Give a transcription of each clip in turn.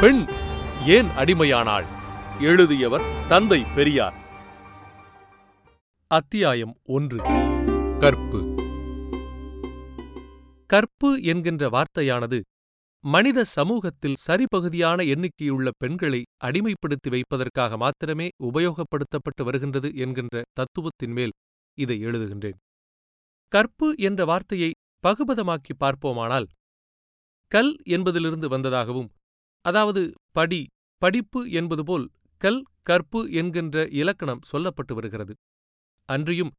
பெண் ஏன் அடிமையானாள்? எழுதியவர் தந்தை பெரியார். அத்தியாயம் ஒன்று. கற்பு. கற்பு என்கின்ற வார்த்தையானது மனித சமூகத்தில் சரிபகுதியான எண்ணிக்கையுள்ள பெண்களை அடிமைப்படுத்தி வைப்பதற்காக மாத்திரமே உபயோகப்படுத்தப்பட்டு வருகின்றது என்கின்ற தத்துவத்தின் மேல் இதை எழுதுகின்றேன். கற்பு என்ற வார்த்தையை பகுபதமாக்கி பார்ப்போமானால் கல் என்பதிலிருந்து வந்ததாகவும் அதாவது படி படிப்பு என்பது போல் கல் கற்பு என்கின்ற இலக்கணம் சொல்லப்பட்டு வருகிறது. அன்றியும்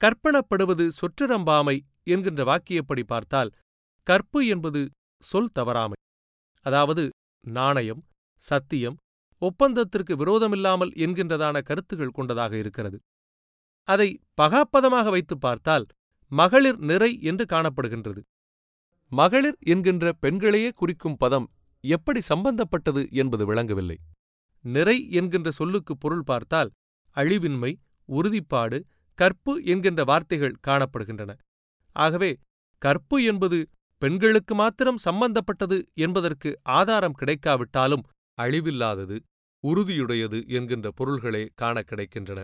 கற்பனப்படுவது சொற்றிரம்பாமை என்கின்ற வாக்கியப்படி பார்த்தால் கற்பு என்பது சொல் தவறாமை. அதாவது நாணயம் சத்தியம் ஒப்பந்தத்திற்கு விரோதமில்லாமல் என்கின்றதான கருத்துகள் கொண்டதாக இருக்கிறது. அதை பகாப்பதமாக வைத்துப் பார்த்தால் மகளிர் நிறை என்று காணப்படுகின்றது. மகளிர் என்கின்ற பெண்களையே குறிக்கும் பதம் எப்படி சம்பந்தப்பட்டது என்பது விளங்கவில்லை. நிறை என்கின்ற சொல்லுக்கு பொருள் பார்த்தால் அழிவின்மை உறுதிப்பாடு கற்பு என்கின்ற வார்த்தைகள் காணப்படுகின்றன. ஆகவே கற்பு என்பது பெண்களுக்கு மாத்திரம் சம்பந்தப்பட்டது என்பதற்கு ஆதாரம் கிடைக்காவிட்டாலும் அழிவில்லாதது உறுதியுடையது என்கின்ற பொருள்களே காண கிடைக்கின்றன.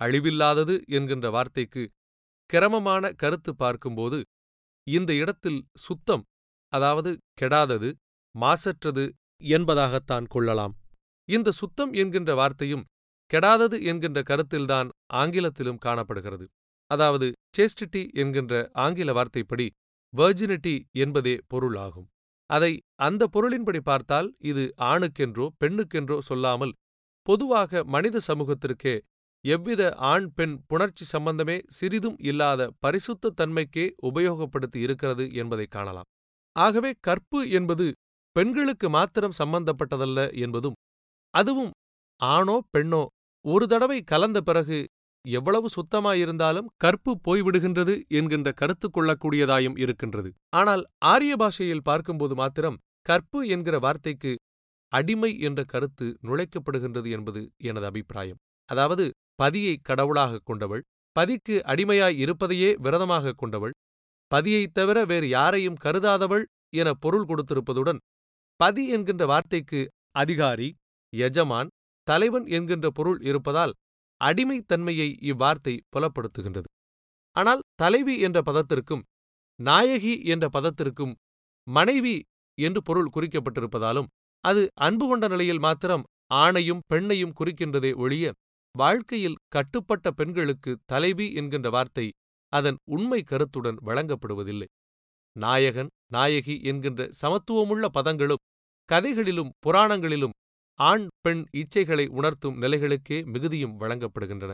அழிவில்லாதது என்கின்ற வார்த்தைக்கு கிரமமான கருத்து பார்க்கும்போது இந்த இடத்தில் சுத்தம் அதாவது கெடாதது மாசற்றது என்பதாகத்தான் கொள்ளலாம். இந்த சுத்தம் என்கின்ற வார்த்தையும் கெடாதது என்கின்ற கருத்தில்தான் ஆங்கிலத்திலும் காணப்படுகிறது. அதாவது சேஸ்டிட்டி என்கின்ற ஆங்கில வார்த்தைப்படி வெர்ஜினிட்டி என்பதே பொருள் ஆகும் அதை அந்த பொருளின்படி பார்த்தால் இது ஆணுக்கென்றோ பெண்ணுக்கென்றோ சொல்லாமல் பொதுவாக மனித சமூகத்திற்கே எவ்வித ஆண் பெண் புணர்ச்சி சம்பந்தமே சிறிதும் இல்லாத பரிசுத்த தன்மைக்கே உபயோகப்படுத்தி இருக்கிறது என்பதை காணலாம். ஆகவே கற்பு என்பது பெண்களுக்கு மாத்திரம் சம்பந்தப்பட்டதல்ல என்பதும் அதுவும் ஆணோ பெண்ணோ ஒரு தடவை கலந்த பிறகு எவ்வளவு சுத்தமாயிருந்தாலும் கற்பு போய்விடுகின்றது என்கின்ற கருத்து கொள்ளக்கூடியதாயும் இருக்கின்றது. ஆனால் ஆரிய பாஷையில் பார்க்கும்போது மாத்திரம் கற்பு என்கிற வார்த்தைக்கு அடிமை என்ற கருத்து நுழைக்கப்படுகின்றது என்பது எனது அபிப்பிராயம். அதாவது பதியை கடவுளாக கொண்டவள் பதிக்கு அடிமையாய் இருப்பதையே விரதமாக கொண்டவள் பதியைத் தவிர வேறு யாரையும் கருதாதவள் என பொருள் கொடுத்திருப்பதுடன் பதி என்கின்ற வார்த்தைக்கு அதிகாரி எஜமான் தலைவன் என்கின்ற பொருள் இருப்பதால் அடிமைத்தன்மையை இவ்வார்த்தை புலப்படுத்துகின்றது. ஆனால் தலைவி என்ற பதத்திற்கும் நாயகி என்ற பதத்திற்கும் மனைவி என்று பொருள் குறிக்கப்பட்டிருப்பதாலும் அது அன்பு கொண்ட நிலையில் மாத்திரம் ஆணையும் பெண்ணையும் குறிக்கின்றதே ஒழிய வாழ்க்கையில் கட்டுப்பட்ட பெண்களுக்கு தலைவி என்கின்ற வார்த்தை அதன் உண்மை கருத்துடன் வழங்கப்படுவதில்லை. நாயகன் நாயகி என்கின்ற சமத்துவமுள்ள பதங்களும் கதைகளிலும் புராணங்களிலும் ஆண் பெண் இச்சைகளை உணர்த்தும் நிலைகளுக்கே மிகுதியும் வழங்கப்படுகின்றன.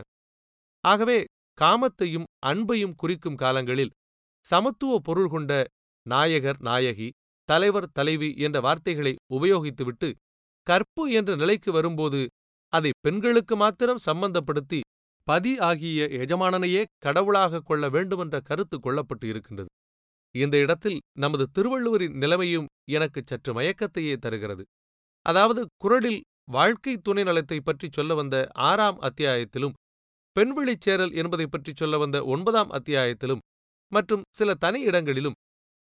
ஆகவே காமத்தையும் அன்பையும் குறிக்கும் காலங்களில் சமத்துவ பொருள் கொண்ட நாயகர் நாயகி தலைவர் தலைவி என்ற வார்த்தைகளை உபயோகித்துவிட்டு கற்பு என்ற நிலைக்கு வரும்போது அதை பெண்களுக்கு மாத்திரம் சம்பந்தப்படுத்தி பதி ஆகிய எஜமானனையே கடவுளாகக் கொள்ள வேண்டுமென்ற கருத்து கொள்ளப்பட்டு இருக்கின்றது. இந்த இடத்தில் நமது திருவள்ளுவரின் நிலைமையும் எனக்கு சற்று மயக்கத்தையே தருகிறது. அதாவது குரலில் வாழ்க்கை துணை நலத்தை பற்றி சொல்ல வந்த ஆறாம் அத்தியாயத்திலும் பெண்வெளிச் சேரல் என்பதை பற்றி சொல்ல வந்த ஒன்பதாம் அத்தியாயத்திலும் மற்றும் சில தனி இடங்களிலும்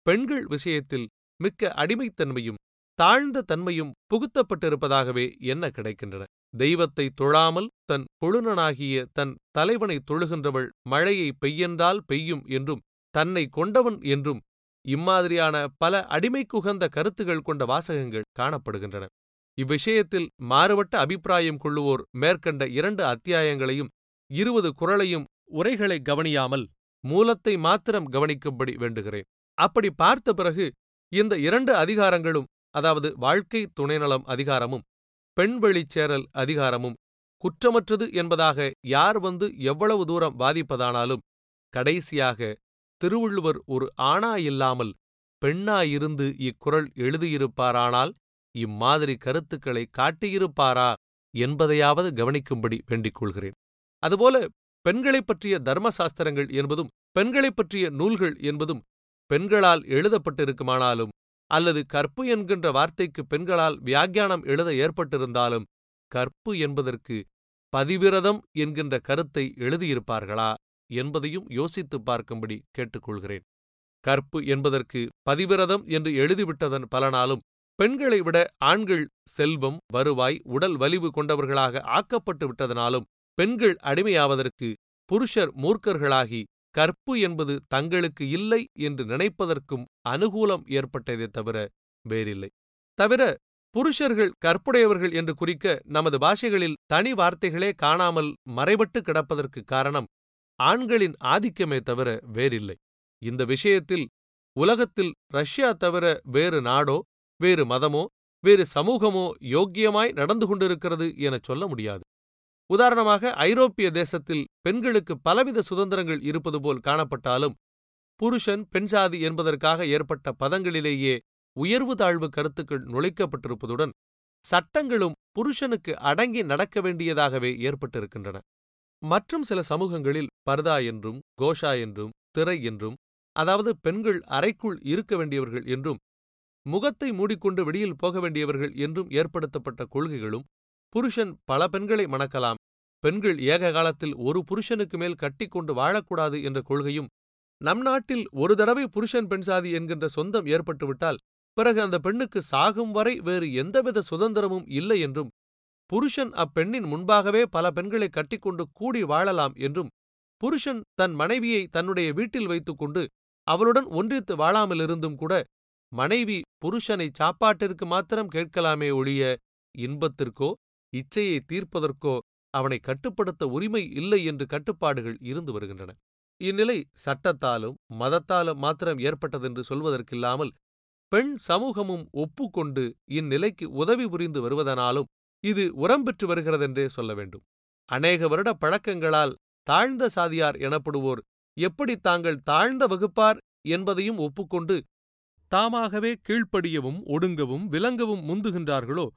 பெண்கள் விஷயத்தில் மிக்க அடிமைத்தன்மையும் தாழ்ந்த தன்மையும் புகுத்தப்பட்டிருப்பதாகவே என்ன கிடைக்கின்றன? தெய்வத்தை தொழாமல் தன் கொழுனனாகிய தன் தலைவனை தொழுகின்றவள் மழையை பெய்யென்றால் பெய்யும் என்றும் தன்னை கொண்டவன் என்றும் இம்மாதிரியான பல அடிமைக்குகந்த கருத்துகள் கொண்ட வாசகங்கள் காணப்படுகின்றன. இவ்விஷயத்தில் மாறுபட்ட அபிப்பிராயம் கொள்ளுவோர் மேற்கண்ட இரண்டு அத்தியாயங்களையும் இருபது குரலையும் உரைகளை கவனியாமல் மூலத்தை மாத்திரம் கவனிக்கும்படி வேண்டுகிறேன். அப்படி பார்த்த பிறகு இந்த இரண்டு அதிகாரங்களும் அதாவது வாழ்க்கை துணைநலம் அதிகாரமும் பெண்வெளிச் சேரல் அதிகாரமும் குற்றமற்றது என்பதாக யார் வந்து எவ்வளவு தூரம் வாதிப்பதானாலும் கடைசியாக திருவள்ளுவர் ஒரு ஆணாயில்லாமல் பெண்ணாயிருந்து இக்குறள் எழுதியிருப்பாரானால் இம்மாதிரி கருத்துக்களை காட்டியிருப்பாரா என்பதையாவது கவனிக்கும்படி வேண்டிக் கொள்கிறேன். அதுபோல பெண்களைப் பற்றிய தர்மசாஸ்திரங்கள் என்பதும் பெண்களைப் பற்றிய நூல்கள் என்பதும் பெண்களால் எழுதப்பட்டிருக்குமானாலும் அல்லது கற்பு என்கின்ற வார்த்தைக்கு பெண்களால் வியாக்கியானம் எழுத ஏற்பட்டிருந்தாலும் கற்பு என்பதற்கு பதிவிரதம் என்கின்ற கருத்தை எழுதியிருப்பார்களா? என்பதையும் யோசித்துப் பார்க்கும்படி கேட்டுக்கொள்கிறேன். கற்பு என்பதற்கு பதிவிரதம் என்று எழுதிவிட்டதன் பலனாலும் பெண்களை விட ஆண்கள் செல்வம் வருவாய் உடல் வலிவு கொண்டவர்களாக ஆக்கப்பட்டு விட்டதனாலும் பெண்கள் அடிமையாவதற்கு புருஷர் மூர்க்கர்களாகி கற்பு என்பது தங்களுக்கு இல்லை என்று நினைப்பதற்கும் அனுகூலம் ஏற்பட்டதே தவிர வேறில்லை. தவிர புருஷர்கள் கற்புடையவர்கள் என்று குறிக்க நமது பாஷைகளில் தனி வார்த்தைகளே காணாமல் மறைபட்டு கிடப்பதற்கு காரணம் ஆண்களின் ஆதிக்கமே தவிர வேறில்லை. இந்த விஷயத்தில் உலகத்தில் ரஷ்யா தவிர வேறு நாடோ வேறு மதமோ வேறு சமூகமோ யோக்கியமாய் நடந்து கொண்டிருக்கிறது எனச் சொல்ல முடியாது. உதாரணமாக ஐரோப்பிய தேசத்தில் பெண்களுக்கு பலவித சுதந்திரங்கள் இருப்பது போல் காணப்பட்டாலும் புருஷன் பெண் சாதி என்பதற்காக ஏற்பட்ட பதங்களிலேயே உயர்வு தாழ்வு கருத்துக்கள் நுழைக்கப்பட்டிருப்பதுடன் சட்டங்களும் புருஷனுக்கு அடங்கி நடக்க வேண்டியதாகவே ஏற்பட்டிருக்கின்றன. மற்றும் சில சமூகங்களில் பர்தா என்றும் கோஷா என்றும் திரை என்றும் அதாவது பெண்கள் அறைக்குள் இருக்க வேண்டியவர்கள் என்றும் முகத்தை மூடிக்கொண்டு வெளியில் போக வேண்டியவர்கள் என்றும் ஏற்படுத்தப்பட்ட கொள்கைகளும் புருஷன் பல பெண்களை மணக்கலாம் பெண்கள் ஏக காலத்தில் ஒரு புருஷனுக்கு மேல் கட்டிக்கொண்டு வாழக்கூடாது என்ற கொள்கையும் நம் நாட்டில் ஒரு தடவை புருஷன் பெண் சாதி என்கின்ற சொந்தம் ஏற்பட்டுவிட்டால் பிறகு அந்த பெண்ணுக்கு சாகும் வரை வேறு எந்தவித சுதந்திரமும் இல்லை என்றும் புருஷன் அப்பெண்ணின் முன்பாகவே பல பெண்களை கட்டிக்கொண்டு கூடி வாழலாம் என்றும் புருஷன் தன் மனைவியை தன்னுடைய வீட்டில் வைத்துக்கொண்டு அவளுடன் ஒன்றித்து வாழாமலிருந்தும் கூட மனைவி புருஷனை சாப்பாட்டிற்கு மாத்திரம் கேட்கலாமே ஒழிய இன்பத்திற்கோ இச்சையை தீர்ப்பதற்கோ அவனை கட்டுப்படுத்த உரிமை இல்லை என்று கட்டுப்பாடுகள் இருந்து வருகின்றன. இந்நிலை சட்டத்தாலும் மதத்தாலும் மாத்திரம் ஏற்பட்டதென்று சொல்வதற்கில்லாமல் பெண் சமூகமும் ஒப்புக்கொண்டு இந்நிலைக்கு உதவி புரிந்து வருவதனாலும் இது உரம் பெற்று வருகிறதென்றே சொல்ல வேண்டும். அநேக வருட பழக்கங்களால் தாழ்ந்த சாதியார் எனப்படுவோர் எப்படி தாங்கள் தாழ்ந்த வகுப்பார் என்பதையும் ஒப்புக்கொண்டு தாமாகவே கீழ்ப்படியவும் ஒடுங்கவும் விலங்கவும் முந்துகின்றார்களோ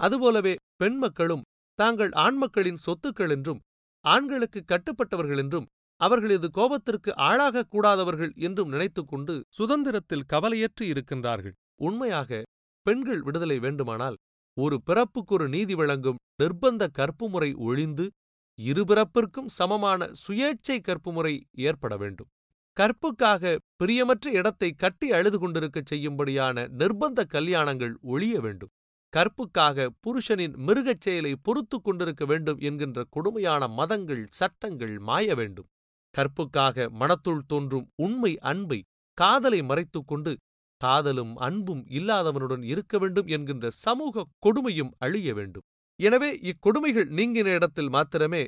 அதுபோலவே பெண் மக்களும் தாங்கள் ஆண்மக்களின் சொத்துக்கள் என்றும் ஆண்களுக்கு கட்டுப்பட்டவர்கள் என்றும் அவர்களது கோபத்திற்கு ஆளாகக் கூடாதவர்கள் என்றும் நினைத்துக்கொண்டு சுதந்திரத்தில் கவலையற்று இருக்கின்றார்கள். உண்மையாக பெண்கள் விடுதலை வேண்டுமானால் ஒரு பிறப்புக்கொரு நீதி வழங்கும் நிர்பந்த கற்பு முறை ஒழிந்து இருபிறப்பிற்கும் சமமான சுயேச்சை கற்பு முறை ஏற்பட வேண்டும். கற்புக்காக பிரியமற்ற இடத்தை கட்டி அழுது கொண்டிருக்கச் செய்யும்படியான நிர்பந்த கல்யாணங்கள் ஒழிய வேண்டும். கற்புக்காக புருஷனின் மிருகச் செயலை பொறுத்து கொண்டிருக்க வேண்டும் என்கின்ற கொடுமையான மதங்கள் சட்டங்கள் மாய வேண்டும். கற்புக்காக மனத்துள் தோன்றும் உண்மை அன்பை காதலை மறைத்துக்கொண்டு காதலும் அன்பும் இல்லாதவனுடன் இருக்க வேண்டும் என்கின்ற சமூக கொடுமையும் அழிய வேண்டும். எனவே இக்கொடுமைகள் நீங்கின இடத்தில் மாத்திரமே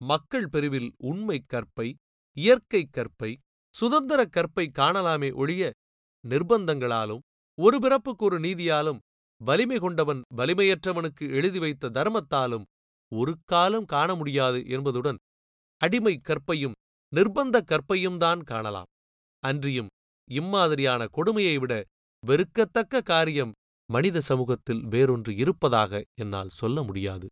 மக்கள் பிரிவில் உண்மை கற்பை இயற்கை கற்பை சுதந்திர கற்பை காணலாமே ஒழிய நிர்பந்தங்களாலும் ஒரு பிறப்புக்கு ஒரு நீதியாலும் வலிமை கொண்டவன் வலிமையற்றவனுக்கு எழுதி வைத்த தர்மத்தாலும் ஒரு காலம் காண முடியாது என்பதுடன் அடிமை கற்பையும் நிர்பந்த கற்பையும் தான் காணலாம். அன்றியும் இம்மாதிரியான கொடுமையை விட வெறுக்கத்தக்க காரியம் மனித சமூகத்தில் வேறொன்று இருப்பதாக என்னால் சொல்ல முடியாது.